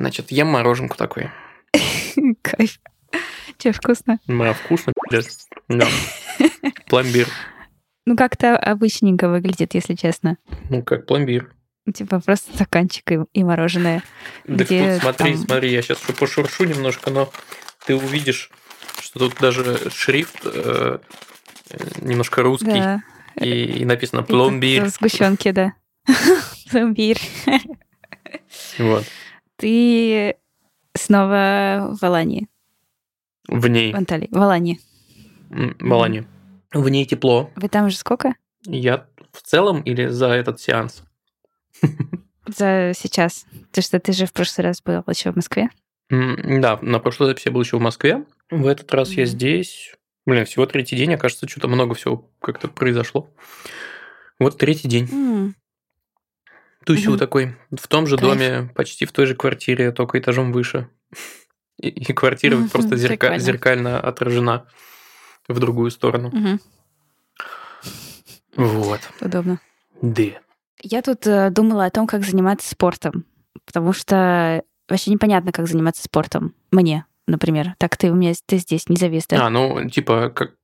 Значит, ем мороженку такой. Кайф. Че, вкусно? Да, вкусно. Да. Пломбир. Ну, как-то обычненько выглядит, если честно. Ну, как пломбир. Типа просто стаканчик и, и мороженое. Так Где тут смотри, там- смотри, я сейчас пошуршу немножко, но ты увидишь, что тут даже шрифт э, немножко русский, Да. и, и написано И пломбир. Сгущенки, да. Пломбир. Вот. Ты снова в Алании. В ней. В Анталии. В Алании. В Алане. В ней тепло. Вы там уже сколько? Я в целом или за этот сеанс? За сейчас. Ты что, ты же в прошлый раз был еще в Москве? Да, на прошлой записи я был еще в Москве. В этот раз я здесь. Блин, всего третий день, окажется, что-то много всего как-то произошло. Вот третий день. Тусю Мгм. такой. В том же Кайф. доме, почти в той же квартире, только этажом выше. И, и квартира Мгм, просто зерка- зеркально отражена в другую сторону. мгм. Вот. Удобно. Да. Я тут э, думала о том, как заниматься спортом, потому что вообще непонятно, как заниматься спортом. Мне, например. Так ты у меня ты здесь не завис, да? А, ну, типа, как,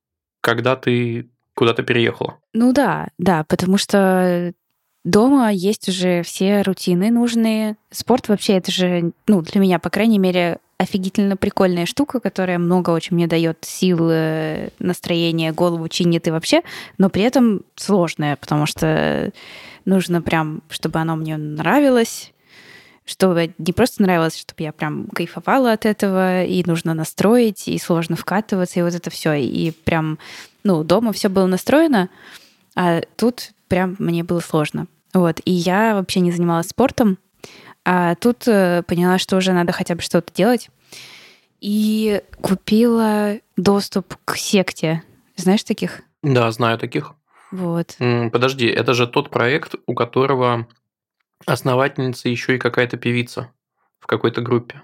когда ты куда-то переехала. Ну да, да, потому что дома есть уже все рутины нужные. Спорт вообще это же, ну, для меня, по крайней мере, офигительно прикольная штука, которая много очень мне дает сил, э, настроения, голову чинит и вообще, но при этом сложная, потому что нужно прям, чтобы оно мне нравилось, чтобы не просто нравилось, чтобы я прям кайфовала от этого, и нужно настроить, и сложно вкатываться, и вот это все. И прям, ну, дома все было настроено, а тут прям мне было сложно. Вот. И я вообще не занималась спортом, а тут э, поняла, что уже надо хотя бы что-то делать. И купила доступ к секте. Знаешь таких? Да, знаю таких. Вот. Подожди, это же тот проект, у которого основательница еще и какая-то певица в какой-то группе,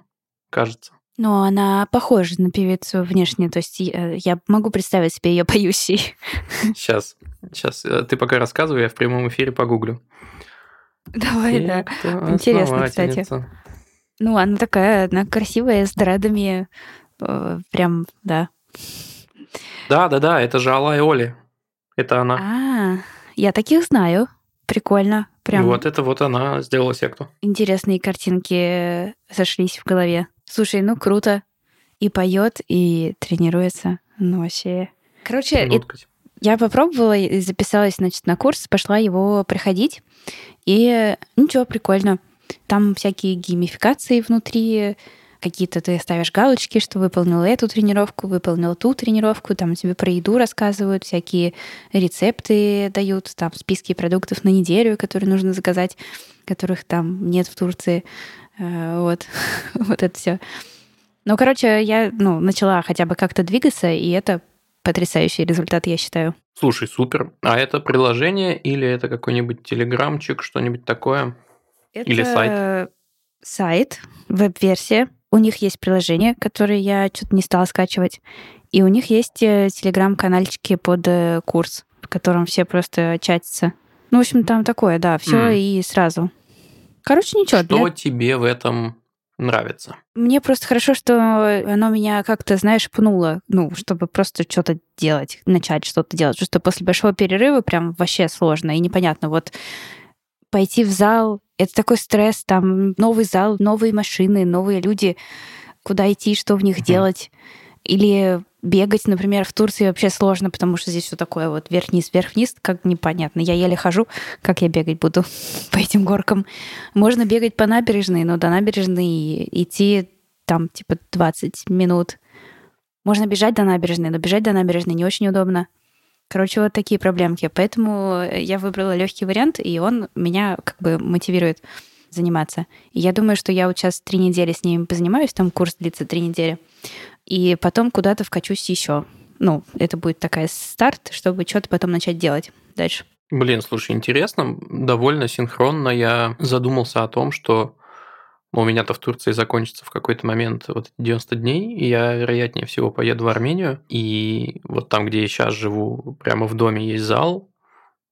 кажется. Но она похожа на певицу внешне, то есть э, я могу представить себе ее поющей. Сейчас, сейчас, ты пока рассказывай, я в прямом эфире погуглю. Давай, да. Интересно, кстати. Ну, она такая, она красивая, с дредами. э, Прям, да. Да, да, да, это же Алла и Оли. Это она. А, я таких знаю. Прикольно. Прям Вот это вот она сделала секту. интересные картинки сошлись в голове. Слушай, ну круто. И поет, и тренируется. Ну, вообще. Короче, Ну, и я попробовала и записалась, значит, на курс, пошла его проходить. И ничего, прикольно. Там всякие геймификации внутри, какие-то ты ставишь галочки, что выполнил эту тренировку, выполнил ту тренировку, там тебе про еду рассказывают, всякие рецепты дают, там списки продуктов на неделю, которые нужно заказать, которых там нет в Турции. Э, Вот, вот это все. Ну, короче, я ну, начала хотя бы как-то двигаться, и это потрясающий результат, я считаю. Слушай, супер. А это приложение или это какой-нибудь телеграмчик, что-нибудь такое? Или Это сайт, веб-версия. У них есть приложение, которое я что-то не стала скачивать. И у них есть э, телеграм-канальчики под э, курс, в котором все просто чатятся. Ну, в общем, там такое, да, все Мгм. и сразу. Короче, ничего. Что для- тебе в этом нравится? Мне просто хорошо, что оно меня как-то, знаешь, пнуло, ну, чтобы просто что-то делать, начать что-то делать. Потому что после большого перерыва прям вообще сложно и непонятно. Вот пойти в зал, это такой стресс, там новый зал, новые машины, новые люди, куда идти, что в них Мгм. делать. Или бегать, например, в Турции вообще сложно, потому что здесь все такое вот вверх-вниз, вверх-вниз, как непонятно. Я еле хожу, как я бегать буду по этим горкам. Можно бегать по набережной, но до набережной идти там типа 20 минут. Можно бежать до набережной, но бежать до набережной не очень удобно. Короче, вот такие проблемки. Поэтому я выбрала легкий вариант, и он меня как бы мотивирует заниматься. И я думаю, что я вот сейчас три недели с ними позанимаюсь, там курс длится три недели, и потом куда-то вкачусь еще. Ну, это будет такая старт, чтобы что-то потом начать делать дальше. Блин, слушай, интересно, довольно синхронно я задумался о том, что у меня-то в Турции закончится в какой-то момент вот эти 90 дней, и я, вероятнее всего, поеду в Армению, и вот там, где я сейчас живу, прямо в доме есть зал,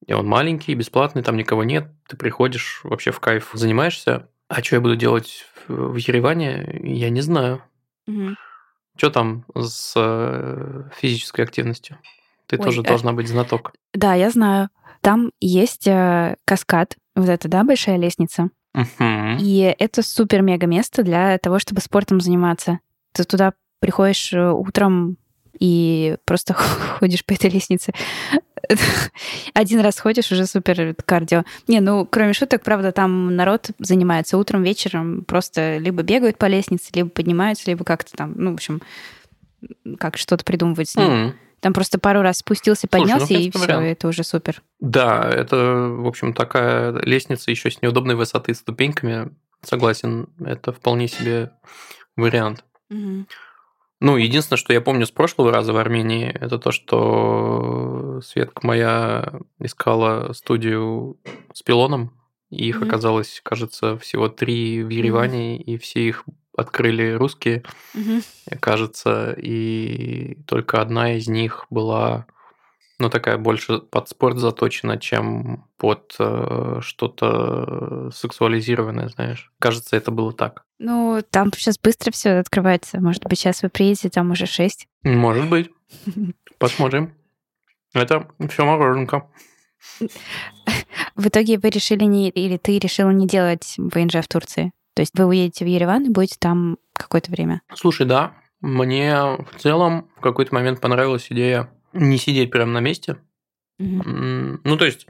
и он маленький, бесплатный, там никого нет, ты приходишь, вообще в кайф занимаешься, А что я буду делать в Ереване, я не знаю. Мгм. Что там с э, физической активностью? Ты Ой, тоже э, должна быть знаток. Да, я знаю. Там есть э, каскад, вот это, да, большая лестница. Мгм. И это супер-мега место для того, чтобы спортом заниматься. Ты туда приходишь э, утром и просто ходишь по этой лестнице. Один раз ходишь, уже супер кардио. Не, ну, кроме шуток, правда, там народ занимается утром, вечером, просто либо бегают по лестнице, либо поднимаются, либо как-то там, ну, в общем, как что-то придумывать с ним. Там просто пару раз спустился, Слушай, ну, поднялся, и принципе, все, вариант. это уже супер. Да, это, в общем, такая лестница еще с неудобной высоты ступеньками. Согласен, это вполне себе вариант. Ну, единственное, что я помню с прошлого раза в Армении, это то, что Светка моя искала студию с пилоном, и их Мгм. оказалось, кажется, всего три в Ереване, и все их открыли русские, Мгм. кажется, и только одна из них была, ну, такая больше под спорт заточена, чем под э, что-то сексуализированное, знаешь. Кажется, это было так. Ну, там сейчас быстро все открывается. Может быть, сейчас вы приедете, там уже шесть. Может быть. Посмотрим. Это все мороженка. В итоге вы решили не... Или ты решила не делать ВНЖ в Турции? То есть вы уедете в Ереван и будете там какое-то время? Слушай, да, мне в целом в какой-то момент понравилась идея не сидеть прямо на месте. М, Ну, то есть,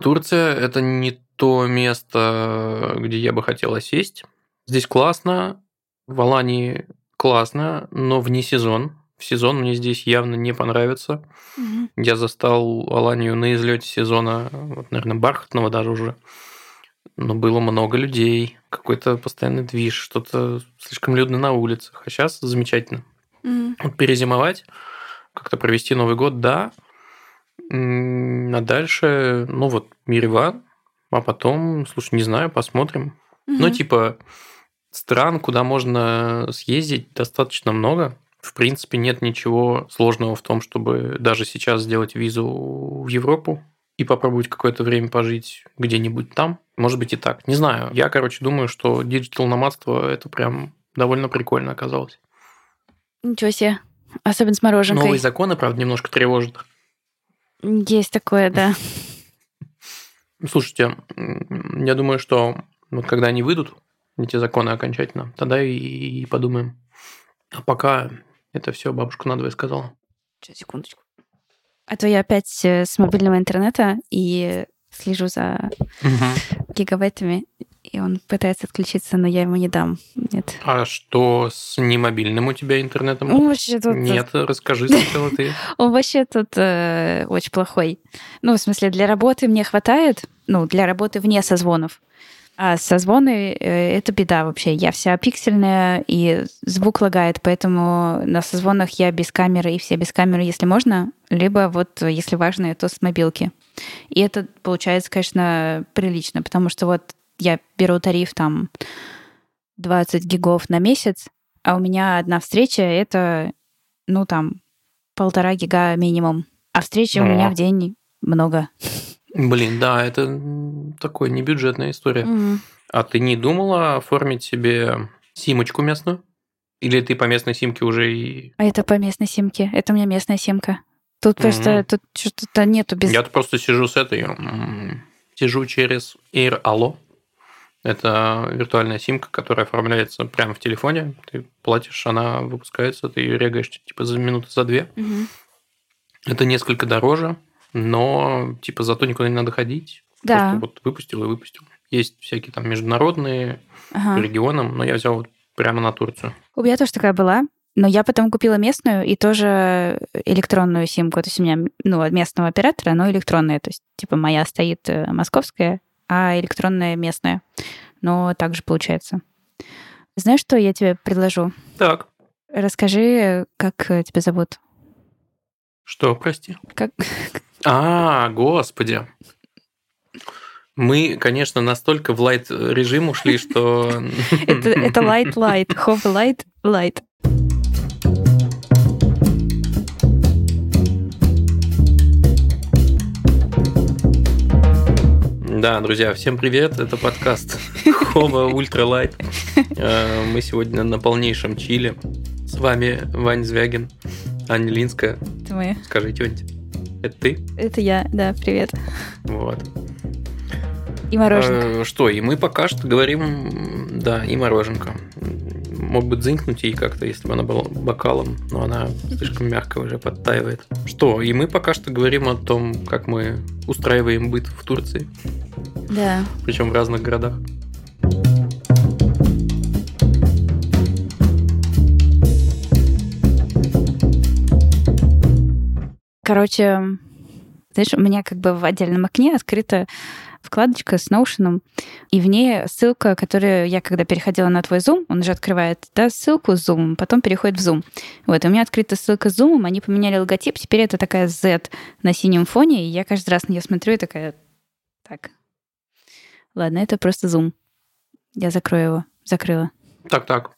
Турция – это не то место, где я бы хотела сесть. Здесь классно, в Алании классно, но вне сезон. В сезон мне здесь явно не понравится. Мгм. Я застал Аланию на излете сезона, вот, наверное, бархатного даже уже. Но было много людей, какой-то постоянный движ, что-то слишком людно на улицах. А сейчас замечательно. Мгм. Вот перезимовать, как-то провести Новый год, да. А дальше, ну вот, Ереван, а потом, слушай, не знаю, посмотрим. Ну, Мгм. типа, стран, куда можно съездить, достаточно много. В принципе, нет ничего сложного в том, чтобы даже сейчас сделать визу в Европу и попробовать какое-то время пожить где-нибудь там. Может быть и так. Не знаю. Я, короче, думаю, что digital номадство это прям довольно прикольно оказалось. Ничего себе. Особенно с мороженкой. Новые законы, правда, немножко тревожат. Есть такое, да. Слушайте, я думаю, что вот когда они выйдут, эти законы окончательно, тогда и, и подумаем. А пока это все бабушка надвое сказала. Сейчас, секундочку. А то я опять э, с мобильного интернета и слежу за гигабайтами, и он пытается отключиться, но я ему не дам. Нет. А что с немобильным у тебя интернетом? Он вообще тут... Нет, расскажи сначала ты. Он вообще тут э, очень плохой. Ну, в смысле, для работы мне хватает, ну, для работы вне созвонов. А созвоны э, это беда вообще. Я вся пиксельная, и звук лагает, поэтому на созвонах я без камеры, и все без камеры, если можно, либо вот, э, если важно, то с мобилки. И это получается, конечно, прилично, потому что вот я беру тариф там 20 гигов на месяц, а у меня одна встреча — это, ну, там, полтора гига минимум. А встречи у меня в день много. Блин, да, это такой небюджетная история. А ты не думала оформить себе симочку местную? Или ты по местной симке уже и... А это по местной симке. Это у меня местная симка. Тут просто Мгм. тут что-то нету без... Я просто сижу с этой... Сижу через Air Allo. Это виртуальная симка, которая оформляется прямо в телефоне. Ты платишь, она выпускается, ты ее регаешь типа за минуту, за две. Мгм. Это несколько дороже, но типа зато никуда не надо ходить. Да. Просто вот выпустил и выпустил. Есть всякие там международные по Ага. регионам, но я взял вот прямо на Турцию. У меня тоже такая была, но я потом купила местную и тоже электронную симку. То есть у меня ну, от местного оператора, но электронная. То есть типа моя стоит э, московская, а электронная местная. Но так же получается. Знаешь, что я тебе предложу? Так, Расскажи, как э, тебя зовут? что, прости? Как... А, господи. Мы, конечно, настолько в лайт режим ушли, что... Это, это лайт лайт, Да, друзья, всем привет. Это подкаст Хоба Ультра Лайт. Э, мы сегодня на полнейшем чиле. С вами Вань Звягин, Аня Линская. Это мы. Скажи что-нибудь. Это ты? Это я, да, привет. Вот. И мороженка. Э, что, и мы пока что говорим, да, и мороженка мог бы дзынькнуть ей как-то, если бы она была бокалом, но она слишком мягко уже подтаивает. Что, и мы пока что говорим о том, как мы устраиваем быт в Турции. Да. Причем в разных городах. Короче, знаешь, у меня как бы в отдельном окне открыто вкладочка с Notion, и в ней ссылка, которую я, когда переходила на твой Zoom, он же открывает да, ссылку с Zoom, потом переходит в Zoom. Вот, и у меня открыта ссылка с Zoom, они поменяли логотип, теперь это такая Z на синем фоне, и я каждый раз на нее смотрю и такая, так, ладно, это просто Zoom. Я закрою его, закрыла. Так-так,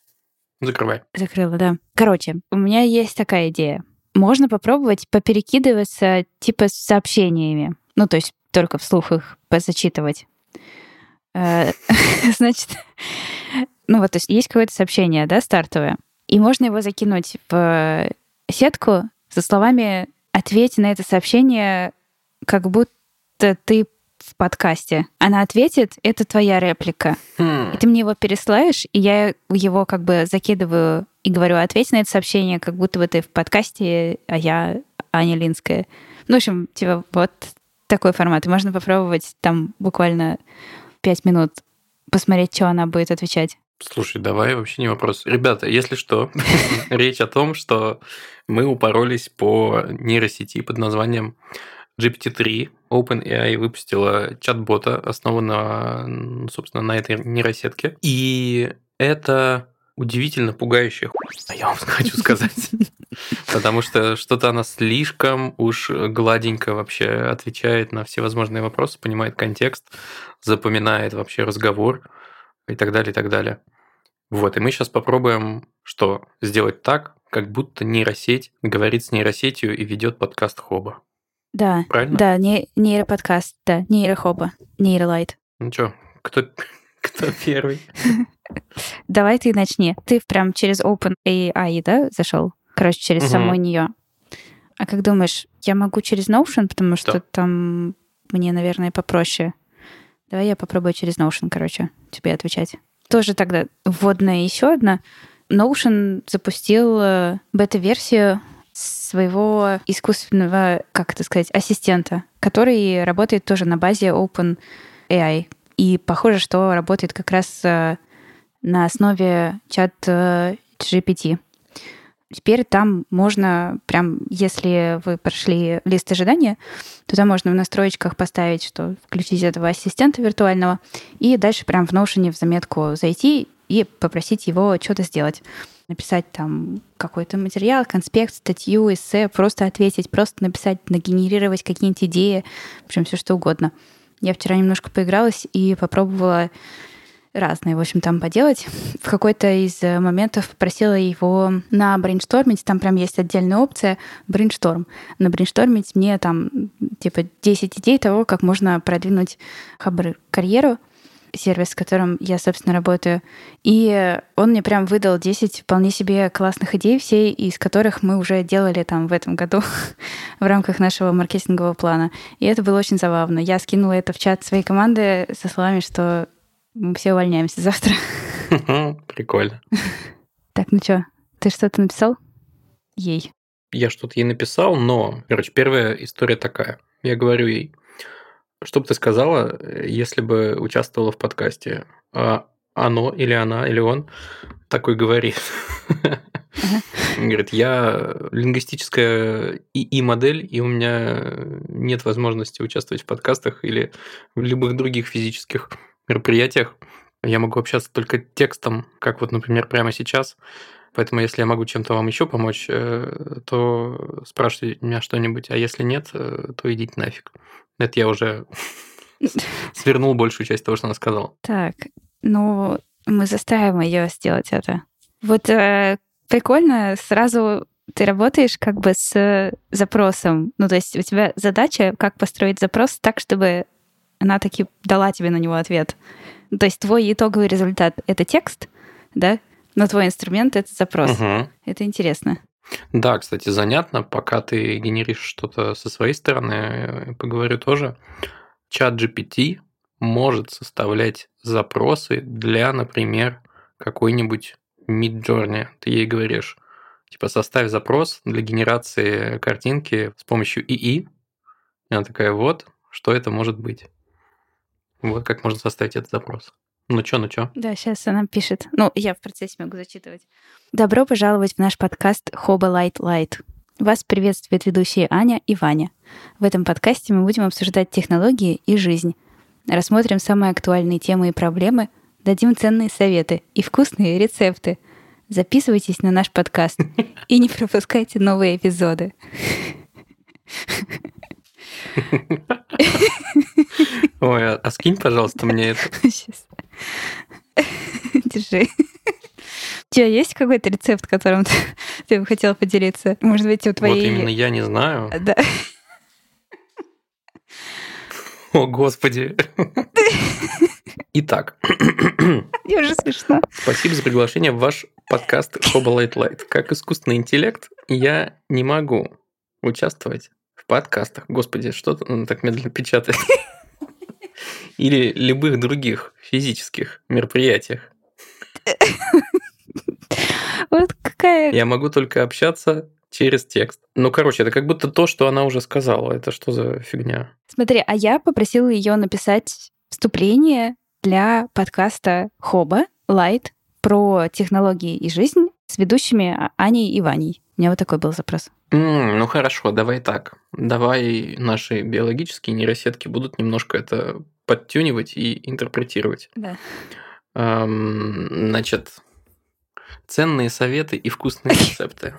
закрывай. Закрыла, да. Короче, у меня есть такая идея. Можно попробовать поперекидываться типа с сообщениями. Ну, то есть только вслух их зачитывать. Э, значит, ну вот, то есть есть какое-то сообщение, да, стартовое, и можно его закинуть в сетку со словами «ответь на это сообщение, как будто ты в подкасте». Она ответит, это твоя реплика. Хм. И ты мне его переслаешь, и я его как бы закидываю и говорю «ответь на это сообщение, как будто бы ты в подкасте, а я Аня Линская». Ну, в общем, типа, вот такой формат. Можно попробовать там буквально пять минут посмотреть, что она будет отвечать. Слушай, давай, вообще не вопрос. Ребята, если что, речь о том, что мы упоролись по нейросети под названием GPT-3. OpenAI выпустила чат-бота, основанного, собственно, на этой нейросетке. И это удивительно пугающая хуйня, я вам хочу сказать. Потому что что-то она слишком уж гладенько вообще отвечает на все возможные вопросы, понимает контекст, запоминает вообще разговор и так далее, и так далее. Вот, и мы сейчас попробуем что? Сделать так, как будто нейросеть говорит с нейросетью и ведет подкаст Хоба. Да, Правильно? да, не, нейроподкаст, да, нейрохоба, нейролайт. Ну что, кто, кто первый? Давай ты начни. Ты прям через OpenAI, да, зашел? Короче, через Мгм. саму нее. А как думаешь, я могу через Notion, потому что Да. там мне, наверное, попроще. Давай я попробую через Notion, короче, тебе отвечать. Тоже тогда вводная еще одна. Notion запустил бета-версию своего искусственного, как это сказать, ассистента, который работает тоже на базе OpenAI. И похоже, что работает как раз э, на основе чат э, GPT. Теперь там можно, прям, если вы прошли лист ожидания, то там можно в настроечках поставить, что включить этого ассистента виртуального, и дальше прям в Notion в заметку зайти и попросить его что-то сделать. Написать там какой-то материал, конспект, статью, эссе, просто ответить, просто написать, нагенерировать какие-нибудь идеи, в общем, все что угодно. Я вчера немножко поигралась и попробовала разные, в общем, там поделать. В какой-то из э, моментов попросила его набрейнштормить, там прям есть отдельная опция брейншторм. Набрейнштормить мне там типа 10 идей того, как можно продвинуть Хабр Карьеру, сервис, с которым я, собственно, работаю. И он мне прям выдал 10 вполне себе классных идей, все из которых мы уже делали там в этом году в рамках нашего маркетингового плана. И это было очень забавно. Я скинула это в чат своей команды со словами, что мы все увольняемся завтра. Прикольно. Так, ну что, ты что-то написал? Ей. Я что-то ей написал, но, короче, первая история такая. Я говорю ей, что бы ты сказала, если бы участвовала в подкасте? А оно или она, или он такой говорит. Говорит, я лингвистическая ИИ-модель, и у меня нет возможности участвовать в подкастах или в любых других физических мероприятиях. Я могу общаться только текстом, как вот, например, прямо сейчас. Поэтому, если я могу чем-то вам еще помочь, э, то спрашивайте меня что-нибудь, а если нет, э, то идите нафиг. Это я уже свернул большую часть того, что она сказала. Так, ну, мы заставим ее сделать это. Вот э, прикольно, сразу ты работаешь как бы с запросом. Ну, то есть у тебя задача, как построить запрос так, чтобы она таки дала тебе на него ответ. То есть твой итоговый результат — это текст, да, но твой инструмент — это запрос. Угу. Это интересно. Да, кстати, занятно, пока ты генеришь что-то со своей стороны, поговорю тоже. Чат GPT может составлять запросы для, например, какой-нибудь Midjourney. Ты ей говоришь, типа, составь запрос для генерации картинки с помощью ИИ. И она такая, вот, что это может быть. Вот как можно составить этот запрос. Ну чё, ну чё? Да, сейчас она пишет. Ну, я в процессе могу зачитывать. Добро пожаловать в наш подкаст Хоба Лайт Лайт. Вас приветствует ведущие Аня и Ваня. В этом подкасте мы будем обсуждать технологии и жизнь. Рассмотрим самые актуальные темы и проблемы, дадим ценные советы и вкусные рецепты. Записывайтесь на наш подкаст и не пропускайте новые эпизоды. Ой, а, а скинь, пожалуйста, мне это. Сейчас. Держи. У тебя есть какой-то рецепт, которым ты, ты бы хотел поделиться? Может быть, у твоей... Вот именно я не знаю. Да. О, Господи. Итак. Мне уже смешно. Спасибо за приглашение в ваш подкаст Хоба Лайт Лайт. Как искусственный интеллект я не могу участвовать в подкастах. Господи, что он так медленно печатает? Или любых других физических мероприятиях. Вот какая... Я могу только общаться через текст. Ну, короче, это как будто то, что она уже сказала. Это что за фигня? Смотри, а я попросила ее написать вступление для подкаста Хоба Лайт про технологии и жизнь с ведущими Аней и Ваней. У меня вот такой был запрос. М, ну хорошо, давай так. Давай наши биологические нейросетки будут немножко это подтюнивать и интерпретировать. Да. Эм, значит, ценные советы и вкусные рецепты.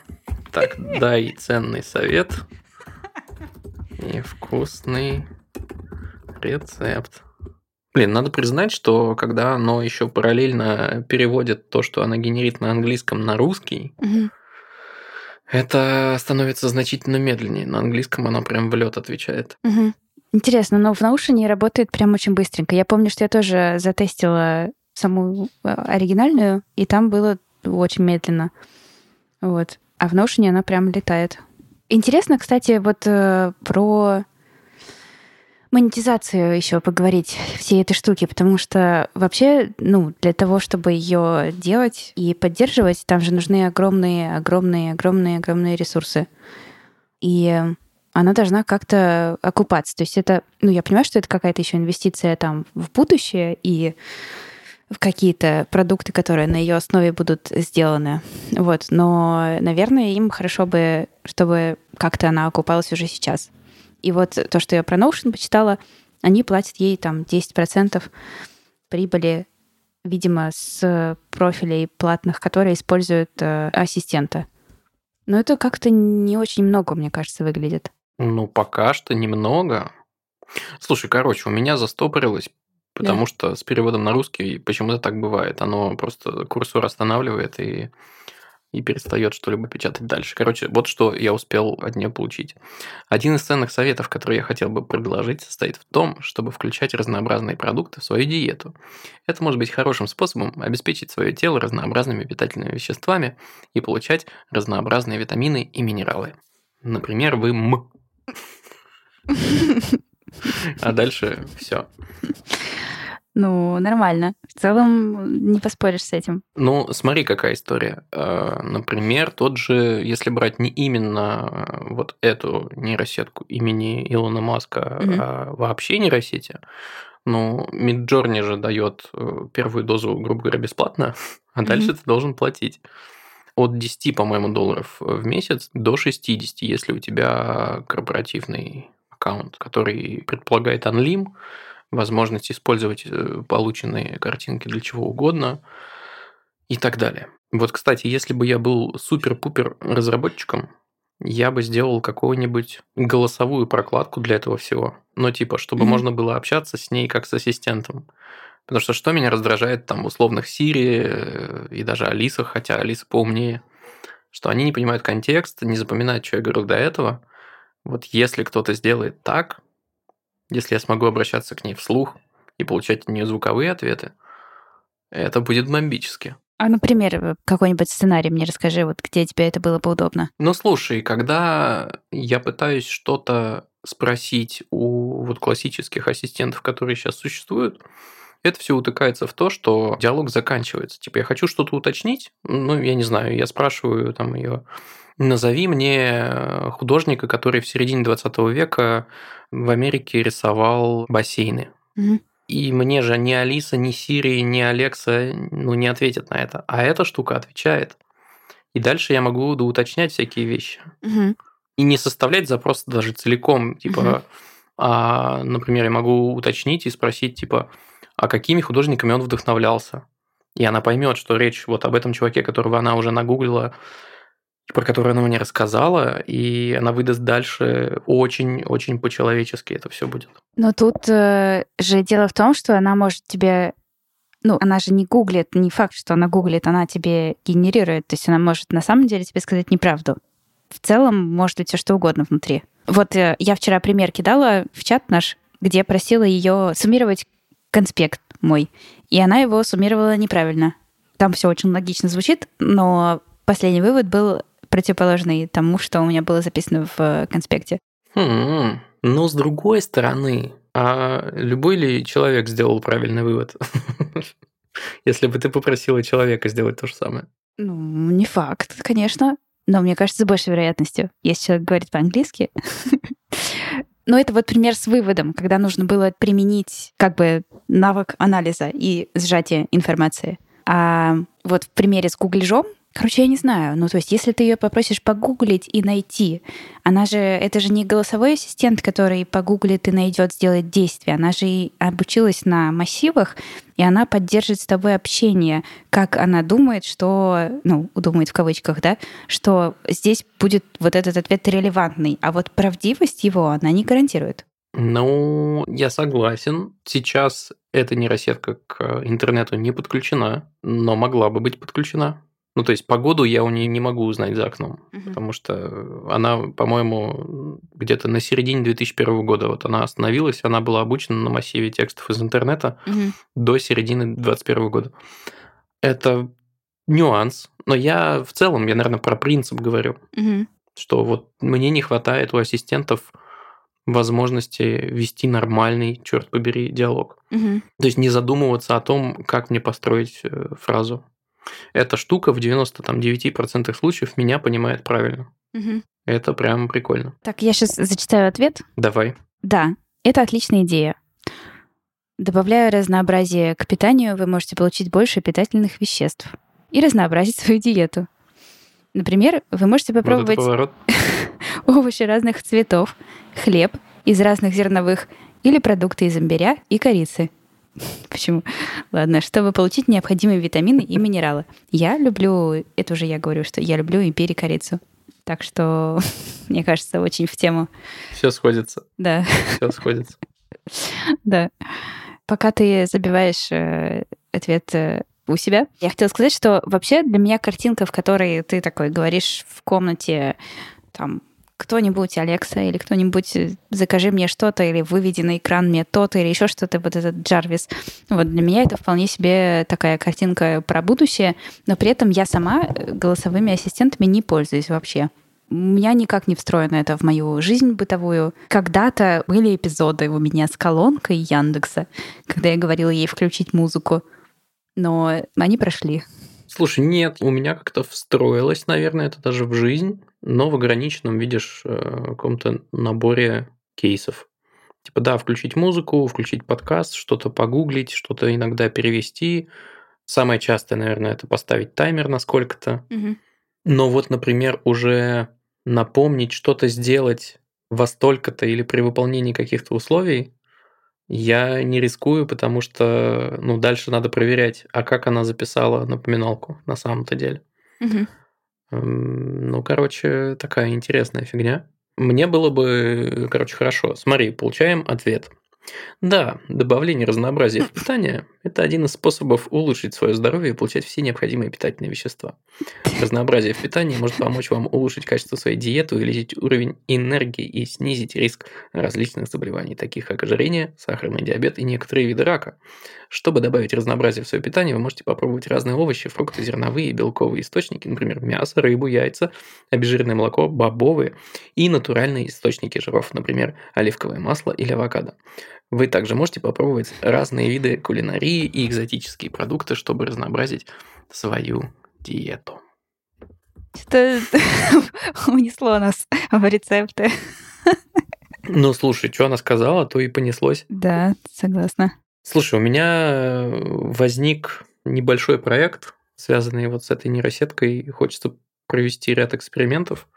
Так, дай ценный совет и вкусный рецепт. Блин, надо признать, что когда оно еще параллельно переводит то, что она генерит на английском на русский, Мгм. это становится значительно медленнее. На английском оно прям в лед отвечает. Мгм. Интересно, но в наушнине работает прям очень быстренько. Я помню, что я тоже затестила саму э, оригинальную, и там было очень медленно. Вот. А в наушнине она прям летает. Интересно, кстати, вот э, про монетизацию еще поговорить всей этой штуки, потому что вообще, ну, для того, чтобы ее делать и поддерживать, там же нужны огромные, огромные, огромные, огромные ресурсы. И она должна как-то окупаться. То есть это, ну, я понимаю, что это какая-то еще инвестиция там в будущее и в какие-то продукты, которые на ее основе будут сделаны. Вот. Но, наверное, им хорошо бы, чтобы как-то она окупалась уже сейчас. И вот то, что я про Notion почитала, они платят ей там 10% прибыли, видимо, с профилей платных, которые используют э, ассистента. Но это как-то не очень много, мне кажется, выглядит. Ну, пока что немного. Слушай, короче, у меня застопорилось, потому Да. что с переводом на русский почему-то так бывает. Оно просто курсор останавливает и, и перестает что-либо печатать дальше. Короче, вот что я успел от нее получить. Один из ценных советов, который я хотел бы предложить, состоит в том, чтобы включать разнообразные продукты в свою диету. Это может быть хорошим способом обеспечить свое тело разнообразными питательными веществами и получать разнообразные витамины и минералы. Например, вы м. А дальше все. Ну, нормально. В целом, не поспоришь с этим. Ну, смотри, какая история. Э, Например, тот же, если брать не именно вот эту нейросетку имени Илона Маска, Мгм. а вообще нейросети, ну, Midjourney же дает э, первую дозу, грубо говоря, бесплатно, а дальше Мгм. ты должен платить. От 10, по-моему, долларов в месяц до 60, если у тебя корпоративный аккаунт, который предполагает Unlim, возможность использовать э, полученные картинки для чего угодно и так далее. Вот, кстати, если бы я был супер-пупер разработчиком, я бы сделал какую-нибудь голосовую прокладку для этого всего. Ну, типа, чтобы Мгм. можно было общаться с ней как с ассистентом. Потому что что меня раздражает там в условных Сири э, и даже Алисах, хотя Алиса поумнее, что они не понимают контекст, не запоминают, что я говорил до этого. Вот если кто-то сделает так, если я смогу обращаться к ней вслух и получать от нее звуковые ответы, это будет бомбически. А, например, какой-нибудь сценарий мне расскажи, вот где тебе это было бы удобно. Ну, слушай, когда я пытаюсь что-то спросить у вот классических ассистентов, которые сейчас существуют, это все утыкается в то, что диалог заканчивается. Типа, я хочу что-то уточнить, ну, я не знаю, я спрашиваю там ее, назови мне художника, который в середине 20 века в Америке рисовал бассейны. Мгм. И мне же ни Алиса, ни Сири, ни Алекса ну, не ответят на это. А эта штука отвечает. И дальше я могу доуточнять всякие вещи. Мгм. И не составлять запрос даже целиком. Типа, Мгм. а, например, я могу уточнить и спросить, типа, а какими художниками он вдохновлялся? И она поймет, что речь вот об этом чуваке, которого она уже нагуглила, про которого она мне рассказала, и она выдаст дальше очень-очень по-человечески это все будет. Но тут э, же дело в том, что она может тебе... Ну, она же не гуглит, не факт, что она гуглит, она тебе генерирует. То есть она может на самом деле тебе сказать неправду. В целом может быть все что угодно внутри. Вот э, я вчера пример кидала в чат наш, где просила ее суммировать конспект мой. И она его суммировала неправильно. Там все очень логично звучит, но последний вывод был противоположный тому, что у меня было записано в э, конспекте. Хм, но с другой стороны, а любой ли человек сделал правильный вывод? Если бы ты попросила человека сделать то же самое. Ну, не факт, конечно. Но мне кажется, с большей вероятностью, если человек говорит по-английски. Но это вот пример с выводом, когда нужно было применить как бы навык анализа и сжатия информации. А вот в примере с гуглежом, короче, я не знаю. Ну, то есть, если ты ее попросишь погуглить и найти, она же, это же не голосовой ассистент, который погуглит и найдет, сделает действие. Она же и обучилась на массивах, и она поддержит с тобой общение, как она думает, что, ну, думает в кавычках, да, что здесь будет вот этот ответ релевантный, а вот правдивость его она не гарантирует. Ну, я согласен. Сейчас эта нейросетка к интернету не подключена, но могла бы быть подключена. Ну, то есть погоду я у нее не могу узнать за окном, Мгм. потому что она, по-моему, где-то на середине 2001 года вот она остановилась, она была обучена на массиве текстов из интернета Мгм. до середины 2021 года. Это нюанс, но я в целом, я, наверное, про принцип говорю, Мгм. что вот мне не хватает у ассистентов возможности вести нормальный, черт побери, диалог. Мгм. То есть не задумываться о том, как мне построить э, фразу. Эта штука в 99% случаев меня понимает правильно. Мгм. Это прям прикольно. Так, я сейчас зачитаю ответ. Давай. Да, это отличная идея. Добавляя разнообразие к питанию, вы можете получить больше питательных веществ и разнообразить свою диету. Например, вы можете Вот попробовать поворот. овощи разных цветов, хлеб из разных зерновых или продукты из имбиря и корицы. Почему? Ладно, чтобы получить необходимые витамины и минералы. Я люблю, это уже я говорю, что я люблю имбирь и корицу. Так что, мне кажется, очень в тему. Все сходится. Да, Все сходится. да. Пока ты забиваешь э, ответ э, у себя, я хотела сказать, что вообще для меня картинка, в которой ты такой говоришь в комнате, там, кто-нибудь, Алекса, или кто-нибудь, э, закажи мне что-то, или выведи на экран мне то-то, или еще что-то, вот этот Джарвис. Вот для меня это вполне себе такая картинка про будущее, но при этом я сама э, голосовыми ассистентами не пользуюсь вообще. У меня никак не встроено это в мою жизнь бытовую. Когда-то были эпизоды у меня с колонкой Яндекса, когда я говорила ей включить музыку, но они прошли. Слушай, нет, у меня как-то встроилось, наверное, это даже в жизнь, но в ограниченном, видишь, э, каком-то наборе кейсов. Типа, да, включить музыку, включить подкаст, что-то погуглить, что-то иногда перевести. Самое частое, наверное, это поставить таймер на сколько-то. Но вот, например, уже напомнить что-то сделать во столько-то или при выполнении каких-то условий, я не рискую, потому что ну, дальше надо проверять, а как она записала напоминалку на самом-то деле. Мгм. Ну, короче, такая интересная фигня. Мне было бы, короче, хорошо. Смотри, получаем ответ. Да, добавление разнообразия в питание – это один из способов улучшить свое здоровье и получать все необходимые питательные вещества. Разнообразие в питании может помочь вам улучшить качество своей диеты, увеличить уровень энергии и снизить риск различных заболеваний, таких как ожирение, сахарный диабет и некоторые виды рака. Чтобы добавить разнообразие в свое питание, вы можете попробовать разные овощи, фрукты, зерновые и белковые источники, например, мясо, рыбу, яйца, обезжиренное молоко, бобовые и натуральные источники жиров, например, оливковое масло или авокадо. Вы также можете попробовать разные виды кулинарии и экзотические продукты, чтобы разнообразить свою диету. Что унесло нас в рецепты. Ну, слушай, что она сказала, то и понеслось. Да, согласна. Слушай, у меня возник небольшой проект, связанный вот с этой нейросеткой. Хочется провести ряд экспериментов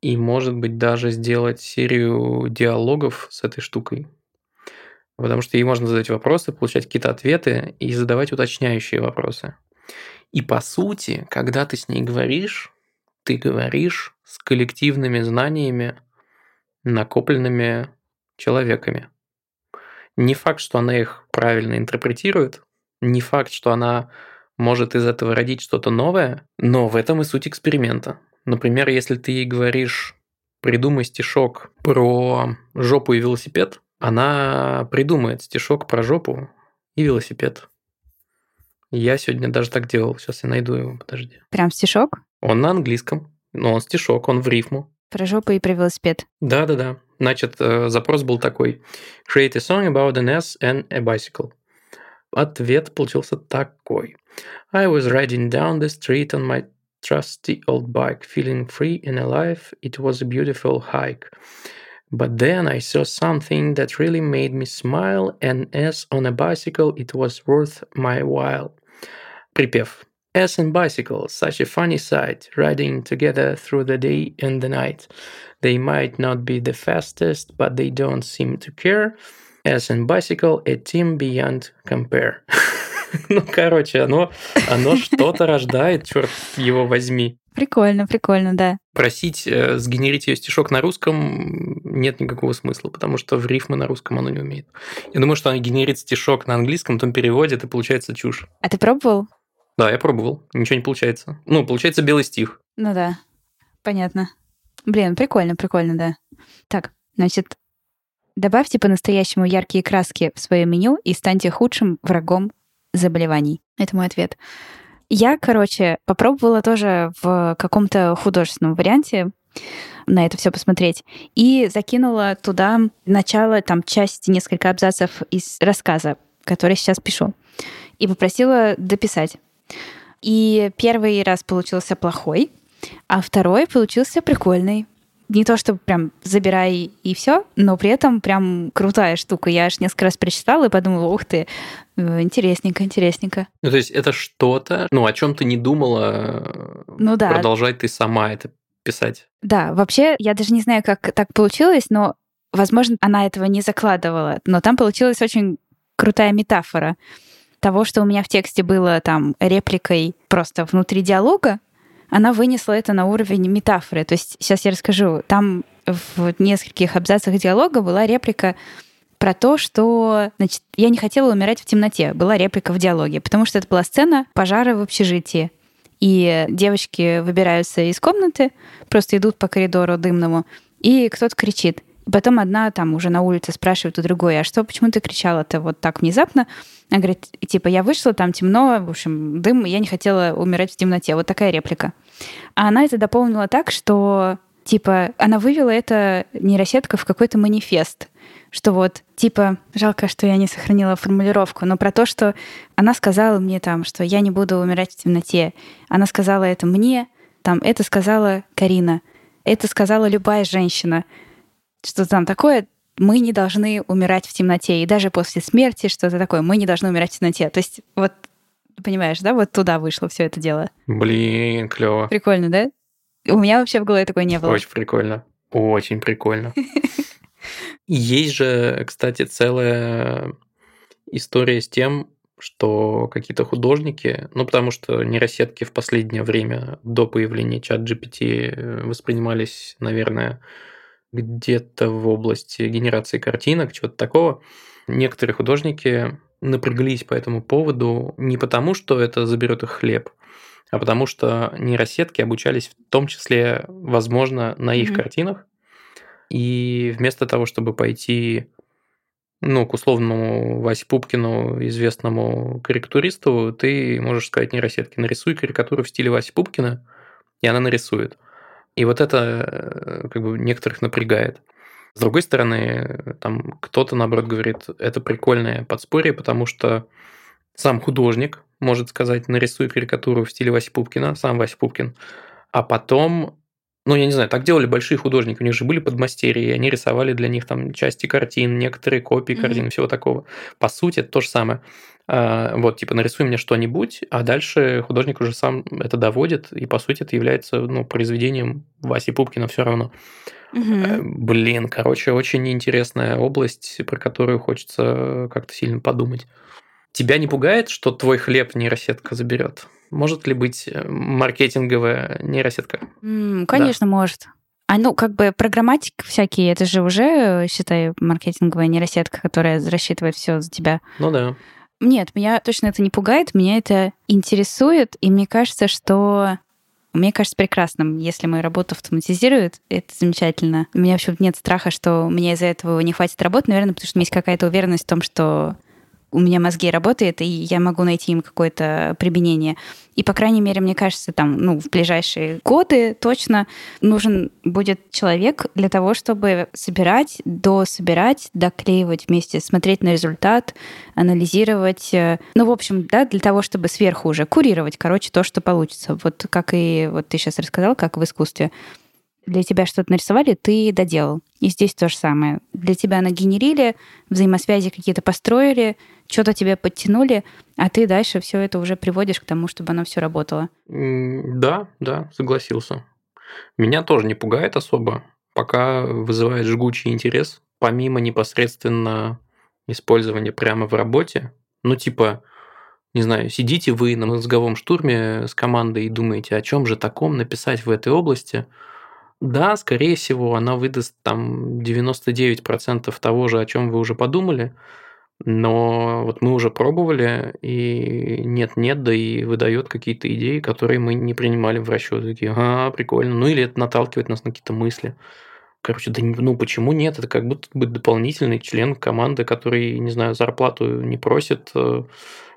и, может быть, даже сделать серию диалогов с этой штукой. Потому что ей можно задать вопросы, получать какие-то ответы и задавать уточняющие вопросы. И по сути, когда ты с ней говоришь, ты говоришь с коллективными знаниями, накопленными человеками. Не факт, что она их правильно интерпретирует, не факт, что она может из этого родить что-то новое, но в этом и суть эксперимента. Например, если ты ей говоришь, придумай стишок про жопу и велосипед, она придумает стишок про жопу и велосипед. Я сегодня даже так делал. Сейчас я найду его, подожди. Прям стишок? Он на английском, но он стишок, он в рифму. Про жопу и про велосипед. Да-да-да. Значит, э, запрос был такой. Create a song about an ass and a bicycle. Ответ получился такой. I was riding down the street on my trusty old bike, feeling free and alive. It was a beautiful hike. But then I saw something that really made me smile, and as on a bicycle, it was worth my while. Припев. As and bicycle, such a funny sight, riding together through the day and the night. They might not be the fastest, but they don't seem to care. As and bicycle, a team beyond compare. ну, короче, оно, оно что-то рождает, черт его возьми. Прикольно, прикольно, да. Просить э, сгенерить ее стишок на русском нет никакого смысла, потому что в рифмы на русском оно не умеет. Я думаю, что она генерит стишок на английском, потом переводит, и получается чушь. А ты пробовал? Да, я пробовал. Ничего не получается. Ну, получается белый стих. Ну да, понятно. Блин, прикольно, прикольно, да. Так, значит, добавьте по-настоящему яркие краски в свое меню и станьте худшим врагом заболеваний. Это мой ответ. Я, короче, попробовала тоже в каком-то художественном варианте на это все посмотреть. И закинула туда начало, там, часть, несколько абзацев из рассказа, который сейчас пишу. И попросила дописать. И первый раз получился плохой, а второй получился прикольный не то, что прям забирай и все, но при этом прям крутая штука. Я аж несколько раз прочитала и подумала, ух ты, э, интересненько, интересненько. Ну, то есть это что-то, ну, о чем ты не думала, ну, да. продолжай ты сама это писать. Да, вообще, я даже не знаю, как так получилось, но, возможно, она этого не закладывала, но там получилась очень крутая метафора того, что у меня в тексте было там репликой просто внутри диалога, она вынесла это на уровень метафоры. То есть сейчас я расскажу. Там в нескольких абзацах диалога была реплика про то, что, значит, я не хотела умирать в темноте. Была реплика в диалоге, потому что это была сцена пожара в общежитии. И девочки выбираются из комнаты, просто идут по коридору дымному, и кто-то кричит. Потом одна там уже на улице спрашивает у другой, а что, почему ты кричала-то вот так внезапно? Она говорит, типа, я вышла, там темно, в общем, дым, я не хотела умирать в темноте. Вот такая реплика. А она это дополнила так, что типа она вывела это нейросетка в какой-то манифест, что вот, типа, жалко, что я не сохранила формулировку, но про то, что она сказала мне там, что я не буду умирать в темноте. Она сказала это мне, там, это сказала Карина, это сказала любая женщина. Что там такое, мы не должны умирать в темноте. И даже после смерти что-то такое, мы не должны умирать в темноте. То есть вот Понимаешь, да? Вот туда вышло все это дело. Блин, клево. Прикольно, да? У меня вообще в голове такой не было. Очень прикольно. Очень прикольно. Есть же, кстати, целая история с тем, что какие-то художники, ну потому что нейросетки в последнее время до появления чат GPT воспринимались, наверное, где-то в области генерации картинок, чего-то такого. Некоторые художники напряглись по этому поводу не потому, что это заберет их хлеб, а потому что нейросетки обучались в том числе, возможно, на их mm-hmm. картинах. И вместо того, чтобы пойти ну, к условному Васе Пупкину, известному карикатуристу, ты можешь сказать нейросетке, нарисуй карикатуру в стиле Васи Пупкина, и она нарисует. И вот это э, как бы некоторых напрягает. С другой стороны, там кто-то, наоборот, говорит, это прикольное подспорье, потому что сам художник может сказать, нарисуй карикатуру в стиле Васи Пупкина, сам Вася Пупкин, а потом ну, я не знаю, так делали большие художники, у них же были подмастерья, и они рисовали для них там части картин, некоторые копии картин, mm-hmm. всего такого. По сути, это то же самое. А, вот, типа, нарисуй мне что-нибудь, а дальше художник уже сам это доводит, и, по сути, это является, ну, произведением Васи Пупкина все равно. Угу. Блин, короче, очень интересная область, про которую хочется как-то сильно подумать. Тебя не пугает, что твой хлеб нейросетка заберет? Может ли быть э, маркетинговая нейросетка? Mm, конечно, да. может. А ну, как бы программатик всякие, это же уже, считай, маркетинговая нейросетка, которая рассчитывает все за тебя. Ну да. Нет, меня точно это не пугает, меня это интересует, и мне кажется, что мне кажется прекрасным, если мою работу автоматизируют. Это замечательно. У меня вообще нет страха, что мне из-за этого не хватит работы, наверное, потому что у меня есть какая-то уверенность в том, что у меня мозги работают, и я могу найти им какое-то применение. И, по крайней мере, мне кажется, там, ну, в ближайшие годы точно нужен будет человек для того, чтобы собирать, дособирать, доклеивать вместе, смотреть на результат, анализировать. Э, ну, в общем, да, для того, чтобы сверху уже курировать, короче, то, что получится. Вот как и вот ты сейчас рассказал, как в искусстве для тебя что-то нарисовали, ты доделал. И здесь то же самое. Для тебя нагенерили, взаимосвязи какие-то построили, что-то тебе подтянули, а ты дальше все это уже приводишь к тому, чтобы оно все работало. Да, да, согласился. Меня тоже не пугает особо, пока вызывает жгучий интерес, помимо непосредственно использования прямо в работе. Ну, типа, не знаю, сидите вы на мозговом штурме с командой и думаете, о чем же таком написать в этой области – да, скорее всего, она выдаст там 99% того же, о чем вы уже подумали, но вот мы уже пробовали, и нет-нет, да и выдает какие-то идеи, которые мы не принимали в расчет. Такие, ага, прикольно. Ну или это наталкивает нас на какие-то мысли. Короче, да ну почему нет? Это как будто бы дополнительный член команды, который, не знаю, зарплату не просит, э,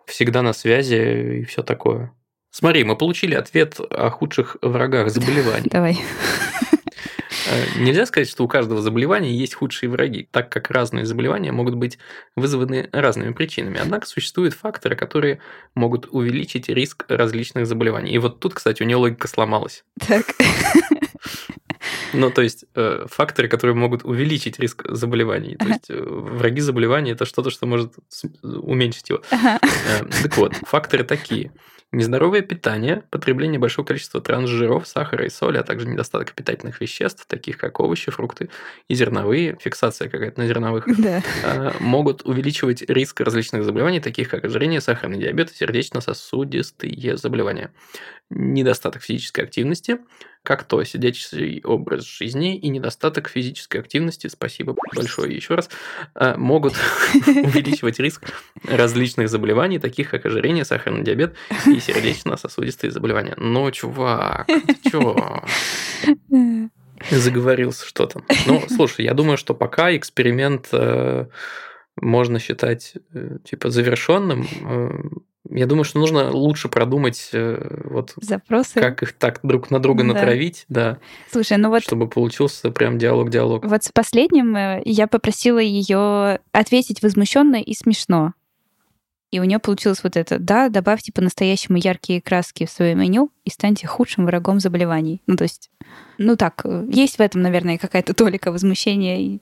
всегда на связи и все такое. Смотри, мы получили ответ о худших врагах заболеваний. Давай. Э, нельзя сказать, что у каждого заболевания есть худшие враги, так как разные заболевания могут быть вызваны разными причинами. Однако существуют факторы, которые могут увеличить риск различных заболеваний. И вот тут, кстати, у нее логика сломалась. Так. Ну, то есть, э, факторы, которые могут увеличить риск заболеваний. То есть, э, враги заболевания – это что-то, что может уменьшить его. Э, так вот, факторы такие – Нездоровое питание, потребление большого количества трансжиров, сахара и соли, а также недостаток питательных веществ, таких как овощи, фрукты и зерновые, фиксация какая-то на зерновых, да. А, могут увеличивать риск различных заболеваний, таких как ожирение, сахарный диабет, сердечно-сосудистые заболевания. Недостаток физической активности, как то сидячий образ жизни и недостаток физической активности, спасибо большое еще раз, а, могут увеличивать риск различных заболеваний, таких как ожирение, сахарный диабет и сердечно-сосудистые заболевания. Ну, чувак, ты чё? Заговорился что-то. Ну, слушай, я думаю, что пока эксперимент э, можно считать э, типа завершенным. Э, я думаю, что нужно лучше продумать э, вот запросы, как их так друг на друга да. натравить, да. Слушай, ну вот чтобы получился прям диалог-диалог. Вот с последним я попросила ее ответить возмущенно и смешно. И у нее получилось вот это. Да, добавьте по-настоящему яркие краски в свое меню и станьте худшим врагом заболеваний. Ну, то есть, ну так, есть в этом, наверное, какая-то толика возмущения и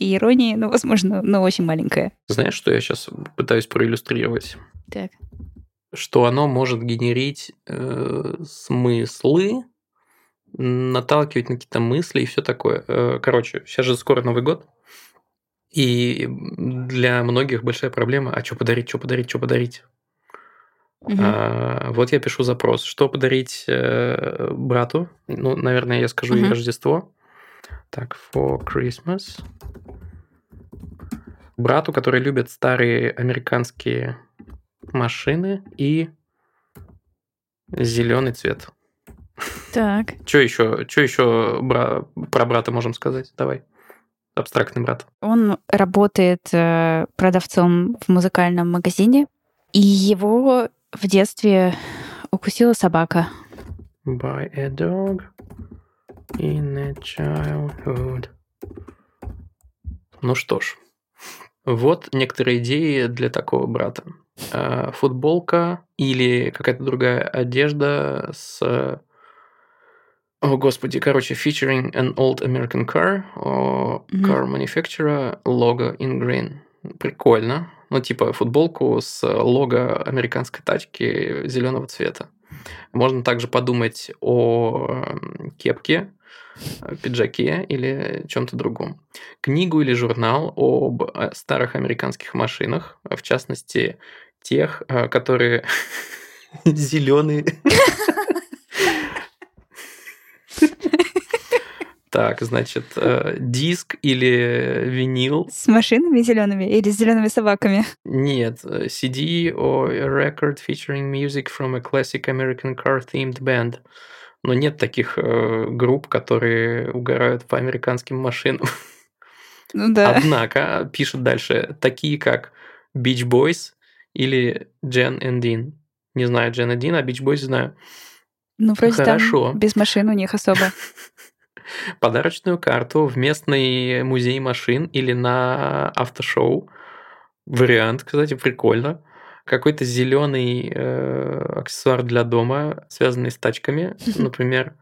иронии, но, возможно, но очень маленькая. Знаешь, что я сейчас пытаюсь проиллюстрировать? Так. Что оно может генерить э, смыслы, наталкивать на какие-то мысли и все такое. Э, короче, сейчас же скоро Новый год. И для многих большая проблема, а что подарить, что подарить, что подарить. Угу. А, вот я пишу запрос, что подарить э, брату. Ну, наверное, я скажу угу. и Рождество. Так, for Christmas. Брату, который любит старые американские машины и зеленый цвет. Так. Что еще, что еще бра- про брата можем сказать? Давай. Абстрактный брат. Он работает э, продавцом в музыкальном магазине, и его в детстве укусила собака. By a dog in a childhood. Ну что ж, вот некоторые идеи для такого брата. А, Футболка или какая-то другая одежда с... О, господи, короче, featuring an old American car or Мгм. car manufacturer logo in green. Прикольно. Ну, типа футболку с лого американской тачки зеленого цвета. Можно также подумать о кепке, э, пиджаке или чем-то другом. Книгу или журнал об э, старых американских машинах, в частности, тех, э, которые зеленые. Так, значит, э, диск или винил. С машинами зелеными или с зелеными собаками? Нет, э, CD or a record featuring music from a classic American car-themed band. Но нет таких э, групп, которые угорают по американским машинам. Ну да. Однако, пишет дальше, такие как Beach Boys или Jen and Dean. Не знаю Jen and Dean, а Beach Boys знаю. Ну, вроде Хорошо. там без машин у них особо. Подарочную карту в местный музей машин или на автошоу. Вариант, кстати, прикольно. Какой-то зеленый э, аксессуар для дома, связанный с тачками, например,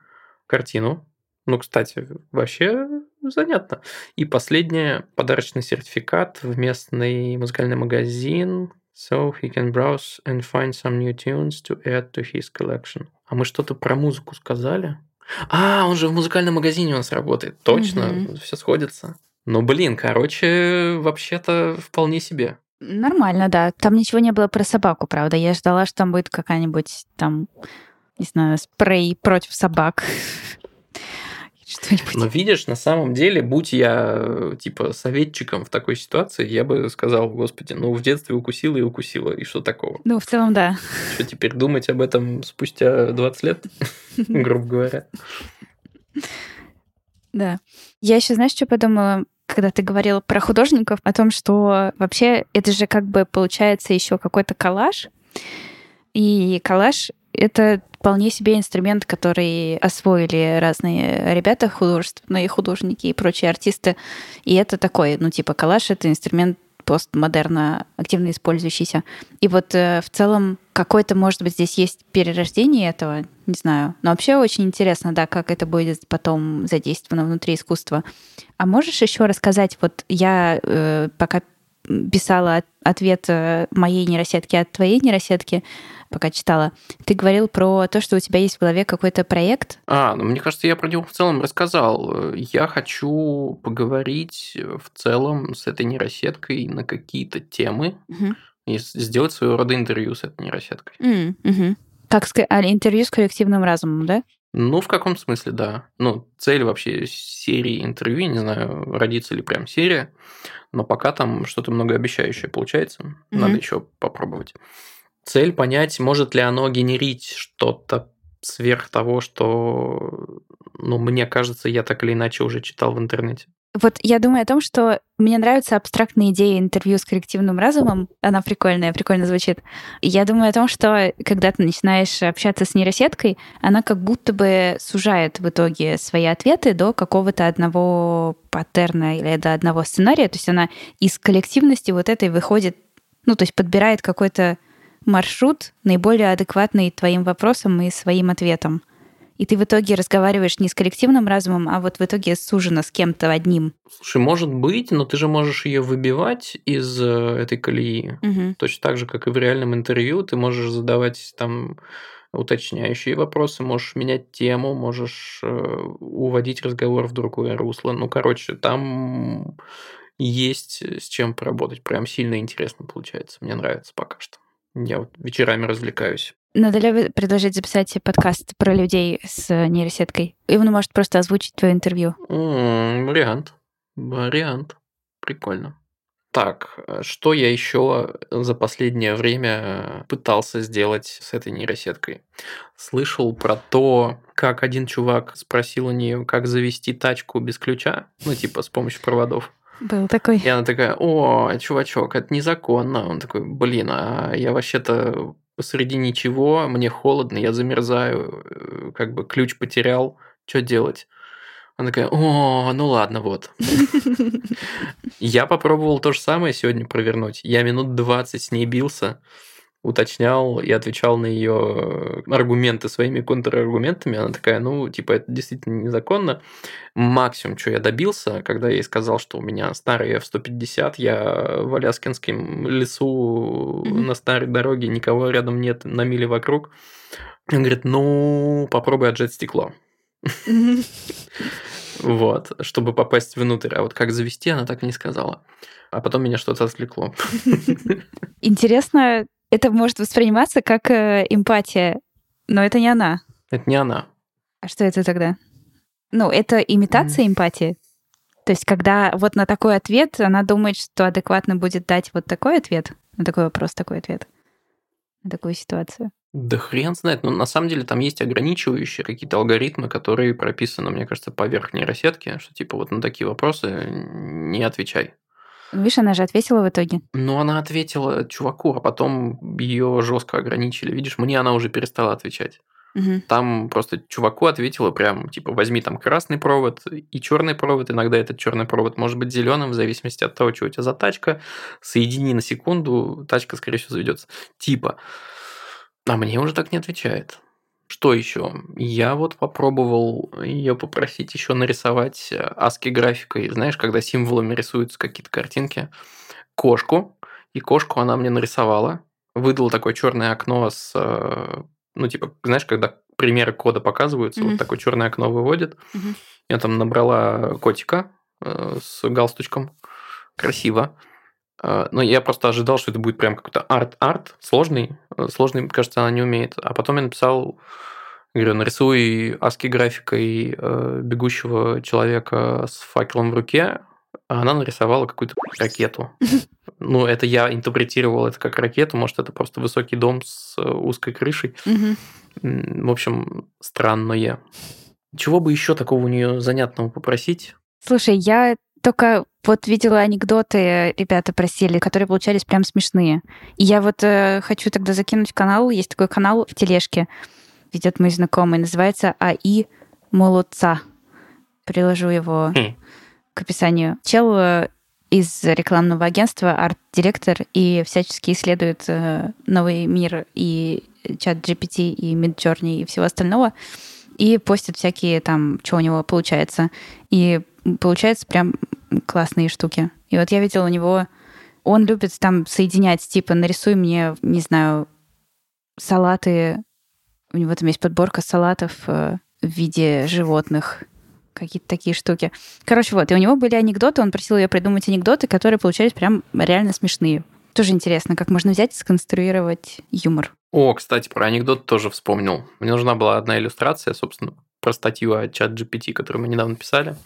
картину. Ну, кстати, вообще занятно. И последнее подарочный сертификат в местный музыкальный магазин. So he can browse and find some new tunes to add to his collection. А мы что-то про музыку сказали? А, он же в музыкальном магазине у нас работает. Точно, Мгм. все сходится. Ну, блин, короче, вообще-то вполне себе. Нормально, да. Там ничего не было про собаку, правда. Я ждала, что там будет какая-нибудь там, не знаю, спрей против собак. Что-нибудь. Но видишь, на самом деле, будь я э, типа советчиком в такой ситуации, я бы сказал, господи, ну в детстве укусила и укусила, и что такого? Ну, в целом, да. Что теперь думать об этом спустя 20 лет, грубо говоря? Да. Я еще, знаешь, что подумала, когда ты говорила про художников, о том, что вообще это же как бы получается еще какой-то коллаж. И коллаж — это вполне себе инструмент, который освоили разные ребята художественные художники и прочие артисты. И это такой, ну, типа, коллаж — это инструмент постмодерна активно использующийся. И вот э, в целом какой-то, может быть, здесь есть перерождение этого, не знаю. Но вообще очень интересно, да, как это будет потом задействовано внутри искусства. А можешь еще рассказать, вот я э, пока писала от- ответ э, моей нейросетки от твоей нейросетки, пока читала, ты говорил про то, что у тебя есть в голове какой-то проект. А, ну мне кажется, я про него в целом рассказал. Я хочу поговорить в целом с этой нейросеткой на какие-то темы Мгм. и с- сделать своего рода интервью с этой нейросеткой. Мгм. Как ска- а, интервью с коллективным разумом, да? Ну, в каком смысле, да. Ну, цель вообще серии интервью, не знаю, родится ли прям серия, но пока там что-то многообещающее получается. Надо Мгм. еще попробовать. Цель понять, может ли оно генерить что-то сверх того, что, ну, мне кажется, я так или иначе уже читал в интернете. Вот я думаю о том, что мне нравится абстрактная идея интервью с коллективным разумом. Она прикольная, прикольно звучит. Я думаю о том, что когда ты начинаешь общаться с нейросеткой, она как будто бы сужает в итоге свои ответы до какого-то одного паттерна или до одного сценария. То есть она из коллективности вот этой выходит, ну, то есть подбирает какой-то маршрут, наиболее адекватный твоим вопросам и своим ответам. И ты в итоге разговариваешь не с коллективным разумом, а вот в итоге сужено с кем-то одним. Слушай, может быть, но ты же можешь ее выбивать из э, этой колеи. Мгм. Точно так же, как и в реальном интервью, ты можешь задавать там уточняющие вопросы, можешь менять тему, можешь э, уводить разговор в другое русло. Ну, короче, там есть с чем поработать. Прям сильно интересно получается. Мне нравится пока что. Я вот вечерами развлекаюсь. Надо ли предложить записать подкаст про людей с нейросеткой? И он может просто озвучить твое интервью. М, Вариант. Вариант. Прикольно. Так, что я еще за последнее время пытался сделать с этой нейросеткой? Слышал про то, как один чувак спросил у нее, как завести тачку без ключа, ну типа с помощью проводов. Был такой. И она такая, о, чувачок, это незаконно. Он такой, блин, а я вообще-то посреди ничего, мне холодно, я замерзаю, э, как бы ключ потерял, что делать? Она такая, о, ну ладно, вот. Я попробовал то же самое сегодня провернуть. Я минут 20 с ней бился, уточнял и отвечал на ее аргументы своими контраргументами. Она такая, ну, типа, это действительно незаконно. Максимум, что я добился, когда я ей сказал, что у меня старый F-150, я в Аляскинском лесу Мгм. на старой дороге, никого рядом нет, на миле вокруг. Он говорит, ну, попробуй отжать стекло. Вот, чтобы попасть внутрь. А вот как завести, она так и не сказала. А потом меня что-то отвлекло. Интересно, это может восприниматься как э, эмпатия, но это не она. Это не она. А что это тогда? Ну, это имитация эмпатии. То есть, когда вот на такой ответ она думает, что адекватно будет дать вот такой ответ, на такой вопрос такой ответ, на такую ситуацию. Да хрен знает. Но на самом деле там есть ограничивающие какие-то алгоритмы, которые прописаны, мне кажется, поверх нейросетки, что типа вот на такие вопросы не отвечай. Ну, Видишь, она же ответила в итоге. Но она ответила чуваку, а потом ее жестко ограничили. Видишь, мне она уже перестала отвечать. Мгм. Там просто чуваку ответила прям, типа, возьми там красный провод и черный провод. Иногда этот черный провод может быть зеленым, в зависимости от того, что у тебя за тачка. Соедини на секунду, тачка, скорее всего, заведется. Типа. А мне уже так не отвечает. Что еще? Я вот попробовал ее попросить еще нарисовать аски графикой. Знаешь, когда символами рисуются какие-то картинки. Кошку. И кошку она мне нарисовала. Выдала такое черное окно с э, ну, типа, знаешь, когда примеры кода показываются, Мгм. вот такое черное окно выводит. Мгм. Я там набрала котика э, с галстучком. Красиво. Э, Но я просто ожидал, что это будет прям какой-то арт-арт, сложный. Э, Сложный, кажется, она не умеет. А потом я написал, говорю, нарисуй ASCII графикой э, бегущего человека с факелом в руке, а она нарисовала какую-то ракету. Ну, это я интерпретировал это как ракету, может, это просто высокий дом с э, узкой крышей. В общем, странное. Чего бы еще такого у нее занятного попросить? Слушай, я только вот видела анекдоты, ребята просили, которые получались прям смешные. И я вот э, хочу тогда закинуть канал. Есть такой канал в тележке, ведет мой знакомый, называется АИ Молодца. Приложу его Хм. к описанию. Чел э, из рекламного агентства, арт-директор, и всячески исследует э, новый мир и чат GPT, и Midjourney, и всего остального, и постит всякие там, что у него получается. И получается прям классные штуки. И вот я видела у него, он любит там соединять, типа, нарисуй мне, не знаю, салаты, у него там есть подборка салатов э, в виде животных, какие-то такие штуки. Короче, вот, и у него были анекдоты, он просил ее придумать анекдоты, которые получались прям реально смешные. Тоже интересно, как можно взять и сконструировать юмор. О, кстати, про анекдот тоже вспомнил. Мне нужна была одна иллюстрация, собственно, про статью о чат GPT, которую мы недавно писали.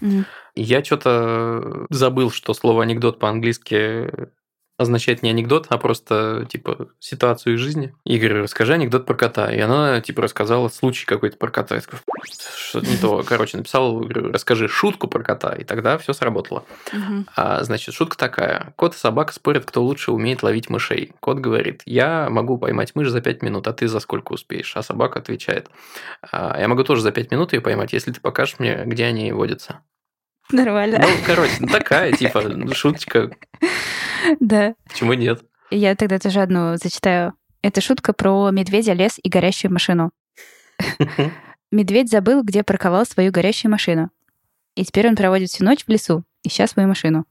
И Я что-то забыл, что слово анекдот по-английски означает не анекдот, а просто, типа, ситуацию из жизни. И говорю, расскажи анекдот про кота. И она, типа, рассказала случай какой-то про кота. Я такой, что-то не то. Короче, написал, расскажи шутку про кота. И тогда все сработало. А, значит, шутка такая. Кот и собака спорят, кто лучше умеет ловить мышей. Кот говорит, я могу поймать мышь за 5 минут, а ты за сколько успеешь? А собака отвечает, «А, я могу тоже за 5 минут ее поймать, если ты покажешь мне, где они водятся. Нормально. Ну, короче, ну, такая, типа, шуточка, Да. почему нет? Я тогда тоже одну зачитаю. Это шутка про медведя, лес и горящую машину. Медведь забыл, где парковал свою горящую машину. И теперь он проводит всю ночь в лесу, ища свою машину.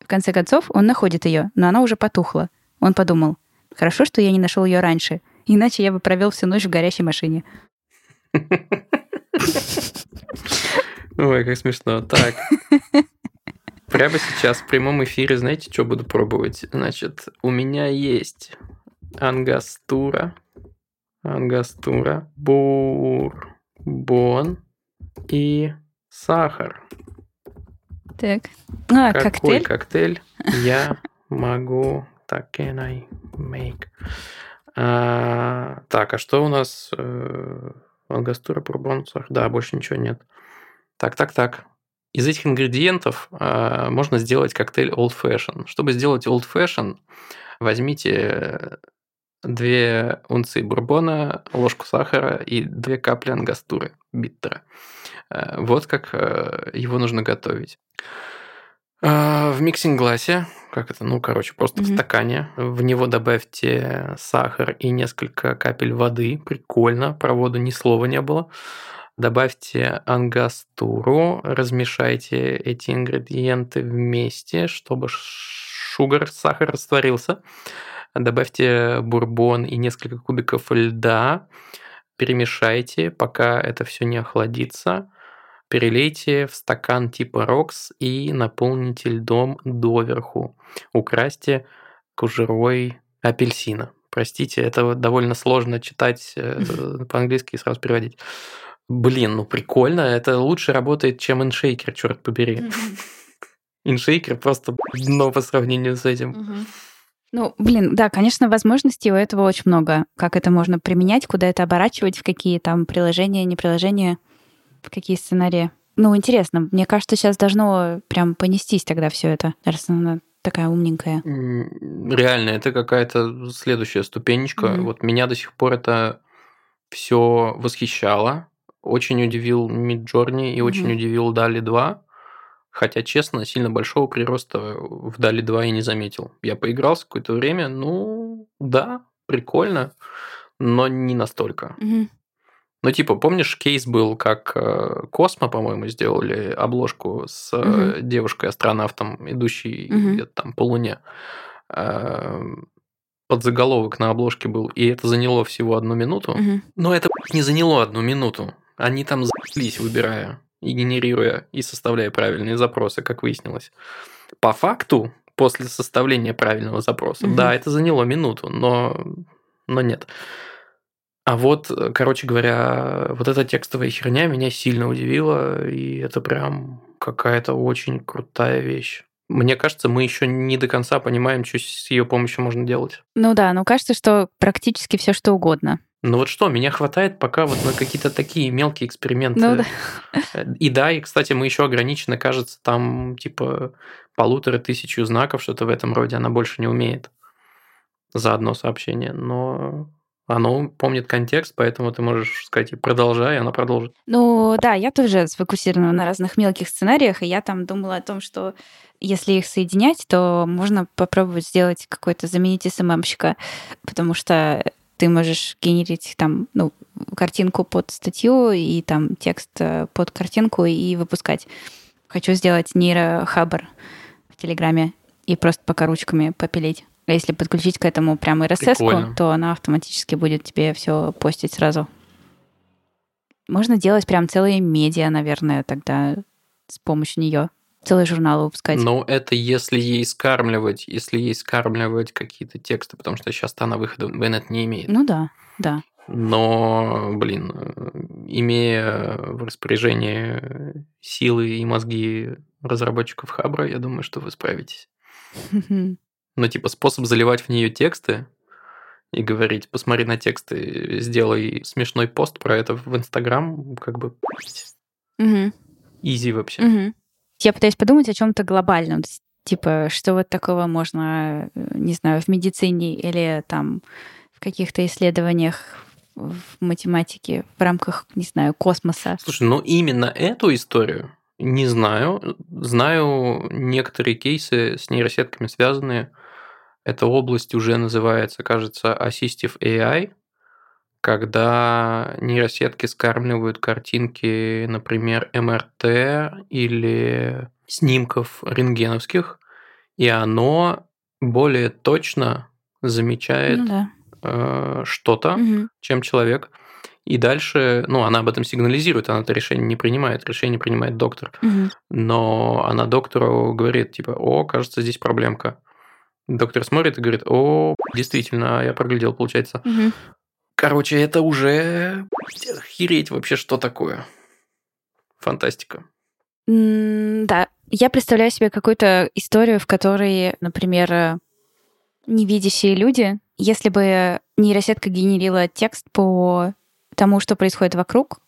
В конце концов, он находит ее, но она уже потухла. Он подумал, хорошо, что я не нашел ее раньше, иначе я бы провел всю ночь в горящей машине. Ой, как смешно. Так. Прямо сейчас в прямом эфире, знаете, что буду пробовать? Значит, у меня есть ангастура, ангастура, бурбон и сахар. Так. А, Какой коктейль? коктейль я могу... Так, can I make? А, так, а что у нас? Э, Ангастура, бурбон, сахар. Да, больше ничего нет. Так, так, так. Из этих ингредиентов а, можно сделать коктейль Old Fashion. Чтобы сделать Old Fashion, возьмите две унции бурбона, ложку сахара и две капли ангастуры биттера. Э, Вот как э, его нужно готовить. А, В миксинг-гласе, как это, ну, короче, просто в Мгм. стакане, в него добавьте сахар и несколько капель воды. Прикольно, про воду ни слова не было. Добавьте ангастуру, размешайте эти ингредиенты вместе, чтобы шугар, сахар растворился. Добавьте бурбон и несколько кубиков льда. Перемешайте, пока это все не охладится. Перелейте в стакан типа рокс и наполните льдом доверху. Украсьте кожурой апельсина. Простите, это довольно сложно читать э, по-английски и сразу переводить. Блин, ну прикольно, это лучше работает, чем иншейкер, черт побери. Иншейкер просто дно по сравнению с этим. Ну, блин, да, конечно, возможностей у этого очень много. Как это можно применять, куда это оборачивать, в какие там приложения, не приложения, в какие сценарии. Ну, интересно. Мне кажется, сейчас должно прям понестись тогда все это, раз она такая умненькая. Реально, это какая-то следующая ступенечка. Мгм. Вот меня до сих пор это все восхищало. Очень удивил Midjourney и очень Мгм. удивил Дали 2. Хотя, честно, сильно большого прироста в Дали 2 я не заметил. Я поигрался какое-то время, ну, да, прикольно, но не настолько. Мгм. Ну, типа, помнишь, кейс был, как э, Космо, по-моему, сделали обложку с Мгм. девушкой-астронавтом, идущей Мгм. где-то там по Луне. Эм, Подзаголовок на обложке был, и это заняло всего одну минуту. Мгм. Но это не заняло одну минуту. Они там заебались, выбирая и генерируя, и составляя правильные запросы, как выяснилось. По факту, после составления правильного запроса, Мгм. да, это заняло минуту, но, но нет. А вот, короче говоря, вот эта текстовая херня меня сильно удивила, и это прям какая-то очень крутая вещь. Мне кажется, мы еще не до конца понимаем, что с ее помощью можно делать. Ну да, ну кажется, что практически все что угодно. Ну вот что, меня хватает пока вот на какие-то такие мелкие эксперименты. Ну да. Э, И да, и, кстати, мы еще ограничены, кажется, там типа полутора тысячу знаков, что-то в этом роде, она больше не умеет за одно сообщение. Но оно помнит контекст, поэтому ты можешь сказать, и продолжай, и она продолжит. Ну да, я тоже сфокусирована на разных мелких сценариях, и я там думала о том, что если их соединять, то можно попробовать сделать какой-то заменить СММщика, потому что ты можешь генерить там, ну, картинку под статью и там текст э, под картинку и выпускать. Хочу сделать нейрохабр в Телеграме и просто пока ручками попилить. А если подключить к этому прям RSS, то она автоматически будет тебе все постить сразу. Можно делать прям целые медиа, наверное, тогда с помощью нее. Целый журнал выпускать. Но это если ей скармливать, если ей скармливать какие-то тексты, потому что сейчас-то она выхода в инет не имеет. Ну да, да. Но, блин, имея в распоряжении силы и мозги разработчиков Хабра, я думаю, что вы справитесь. Ну, типа, способ заливать в нее тексты и говорить, посмотри на тексты, сделай смешной пост про это в Инстаграм, как бы изи вообще. Я пытаюсь подумать о чем-то глобальном. Типа, что вот такого можно, э, не знаю, в медицине или там в каких-то исследованиях в математике в рамках, не знаю, космоса. Слушай, ну именно эту историю не знаю. Знаю некоторые кейсы с нейросетками связанные. Эта область уже называется, кажется, Assistive AI, когда нейросетки скармливают картинки, например, МРТ или снимков рентгеновских, и оно более точно замечает Ну да. э, что-то, Мгм. чем человек. И дальше, ну, она об этом сигнализирует, она это решение не принимает, решение принимает доктор. Мгм. Но она доктору говорит, типа, о, кажется, здесь проблемка. Доктор смотрит и говорит, о, действительно, я проглядел, получается. Мгм. Короче, это уже охереть вообще, что такое. Фантастика. Да, я представляю себе какую-то историю, в которой, например, э, невидящие люди, если бы нейросетка генерила текст по тому, что происходит вокруг,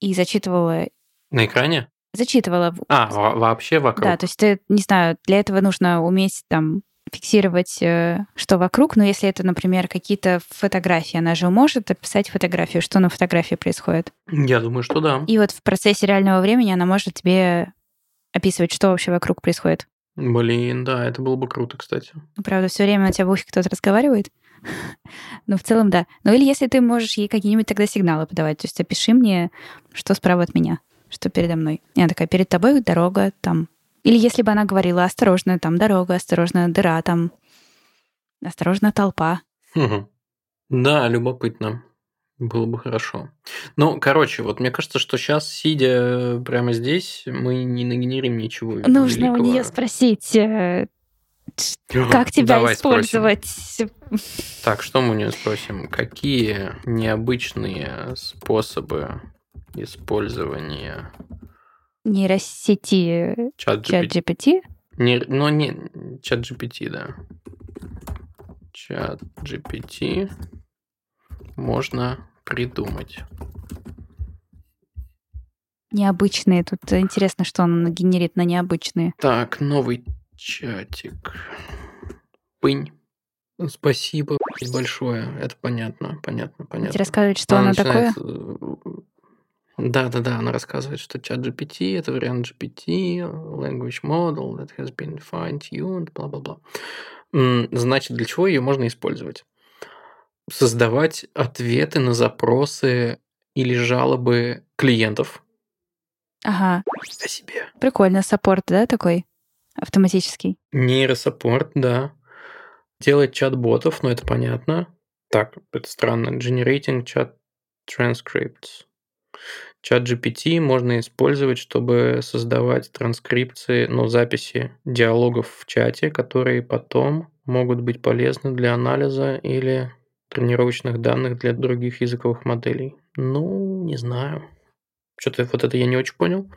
и зачитывала, На экране? зачитывала, А, во- вообще вокруг. да, то есть ты, не знаю, для этого нужно уметь там фиксировать, э, что вокруг, но если это, например, какие-то фотографии, она же может описать фотографию, что на фотографии происходит. Я думаю, что да. И вот в процессе реального времени она может тебе описывать, что вообще вокруг происходит. Блин, да, это было бы круто, кстати. Ну, Правда, все время у тебя в ухе кто-то разговаривает. Но в целом, да. Ну или если ты можешь ей какие-нибудь тогда сигналы подавать. То есть опиши мне, что справа от меня, что передо мной. И она такая, перед тобой дорога там. Или если бы она говорила, осторожно, там дорога, осторожно, дыра там, осторожно, толпа. Мгм. Да, любопытно. Было бы хорошо. Ну, короче, вот мне кажется, что сейчас, сидя прямо здесь, мы не нагенерим ничего Нужно у великого. нее спросить, э, как тебя Давай спросим. использовать. Так, что мы у нее спросим? Какие необычные способы использования Нейросети чат чат GPT? GPT. Не, ну, не, чат GPT, да. Чат GPT можно придумать. Необычные. Тут интересно, что он генерит на необычные. Так, новый чатик. Пынь. Спасибо большое. Это понятно, понятно, понятно. Тебе рассказывать, что оно такое? Да, да, да, она рассказывает, что чат GPT это вариант GPT, language model that has been fine-tuned, бла-бла-бла. Значит, для чего ее можно использовать? Создавать ответы на запросы или жалобы клиентов Ага, о себе. прикольно. Саппорт, да, такой? Автоматический. Нейросаппорт, да. Делать чат-ботов, но это понятно. Так, это странно. Generating chat transcripts. Чат GPT можно использовать, чтобы создавать транскрипции, ну, записи диалогов в чате, которые потом могут быть полезны для анализа или тренировочных данных для других языковых моделей. Ну, не знаю. Что-то вот это я не очень понял.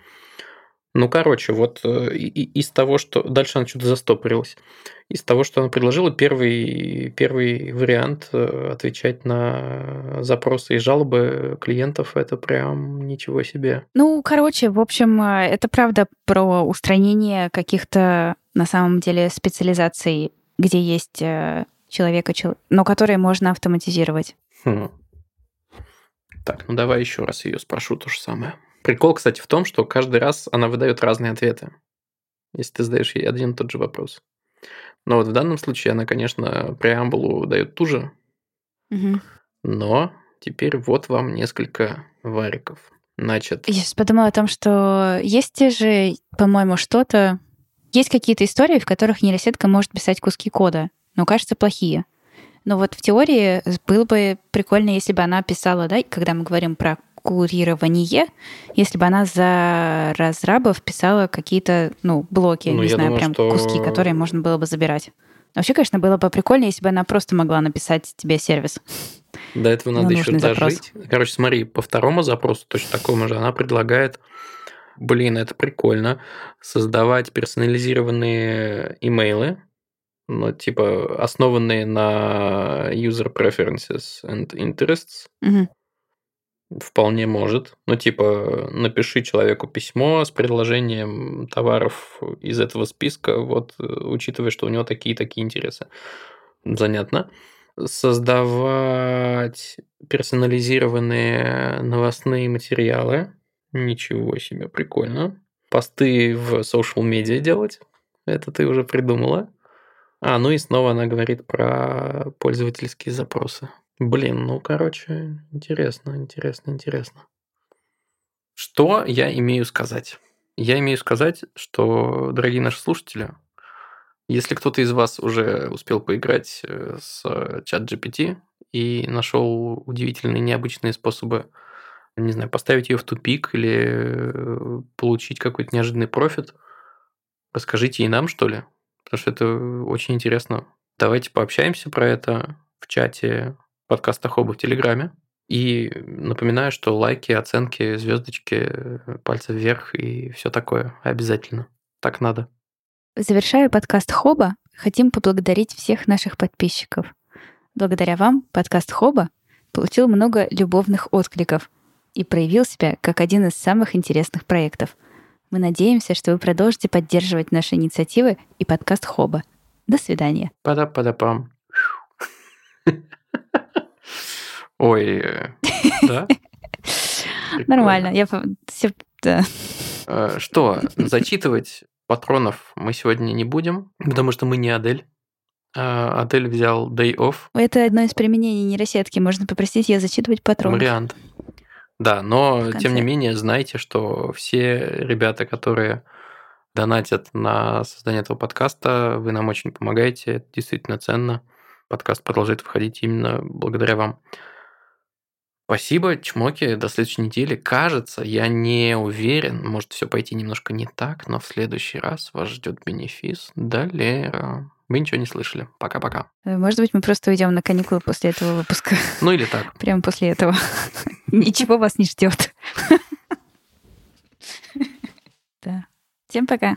Ну, короче, вот э, из того, что... Дальше она что-то застопорилась. Из того, что она предложила, первый, первый вариант э, отвечать на запросы и жалобы клиентов, это прям ничего себе. Ну, короче, в общем, э, это правда про устранение каких-то, на самом деле, специализаций, где есть человека, чел- но которые можно автоматизировать. Хм. Так, ну давай еще раз ее спрошу то же самое. Прикол, кстати, в том, что каждый раз она выдает разные ответы, если ты задаешь ей один и тот же вопрос. Но вот в данном случае она, конечно, преамбулу дает ту же, Мгм. но теперь вот вам несколько вариков. Значит, Я сейчас подумала о том, что есть же, по-моему, что-то... Есть какие-то истории, в которых нейросетка может писать куски кода, но кажется плохие. Но вот в теории было бы прикольно, если бы она писала, да, когда мы говорим про курирование, если бы она за разрабов писала какие-то, ну, блоки, Ну, не знаю, думаю, прям что- куски, которые можно было бы забирать. Вообще, конечно, было бы прикольно, если бы она просто могла написать тебе сервис. До этого на надо еще нужный запрос. дожить. Короче, смотри, по второму запросу, точно такому же, она предлагает, блин, это прикольно, создавать персонализированные имейлы, ну, типа, основанные на user preferences and interests. Мгм. Вполне может. Ну, типа, напиши человеку письмо с предложением товаров из этого списка, вот, э, учитывая, что у него такие-такие интересы. Занятно. Создавать персонализированные новостные материалы. Ничего себе, прикольно. Посты в social медиа делать. Это ты уже придумала. А, ну и снова она говорит про пользовательские запросы. Блин, ну, короче, интересно, интересно, интересно. Что я имею сказать? Я имею сказать, что, дорогие наши слушатели, если кто-то из вас уже успел поиграть э, с чат GPT и нашел удивительные, необычные способы, не знаю, поставить ее в тупик или э, получить какой-то неожиданный профит, расскажите и нам, что ли, потому что это очень интересно. Давайте пообщаемся про это в чате подкаста Хоба в Телеграме. И напоминаю, что лайки, оценки, звездочки, пальцы вверх и все такое обязательно. Так надо. Завершая подкаст Хоба, хотим поблагодарить всех наших подписчиков. Благодаря вам подкаст Хоба получил много любовных откликов и проявил себя как один из самых интересных проектов. Мы надеемся, что вы продолжите поддерживать наши инициативы и подкаст Хоба. До свидания. Пада-пада-пам. Ой, да? Нормально. Я все. Э, что, зачитывать патронов мы сегодня не будем, потому что мы не Адель. А, Адель взял day off. Это одно из применений нейросетки. Можно попросить ее зачитывать патронов. Вариант. Да, но тем не менее знайте, что все ребята, которые донатят на создание этого подкаста, вы нам очень помогаете, это действительно ценно. Подкаст продолжает выходить именно благодаря вам. Спасибо, чмоки, до следующей недели. Кажется, я не уверен, может все пойти немножко не так, но в следующий раз вас ждет бенефис. Далее. Мы ничего не слышали. Пока-пока. Э, может быть, мы просто уйдем на каникулы после этого выпуска. Ну или так. Прямо после этого. Ничего вас не ждет. Да. Всем пока.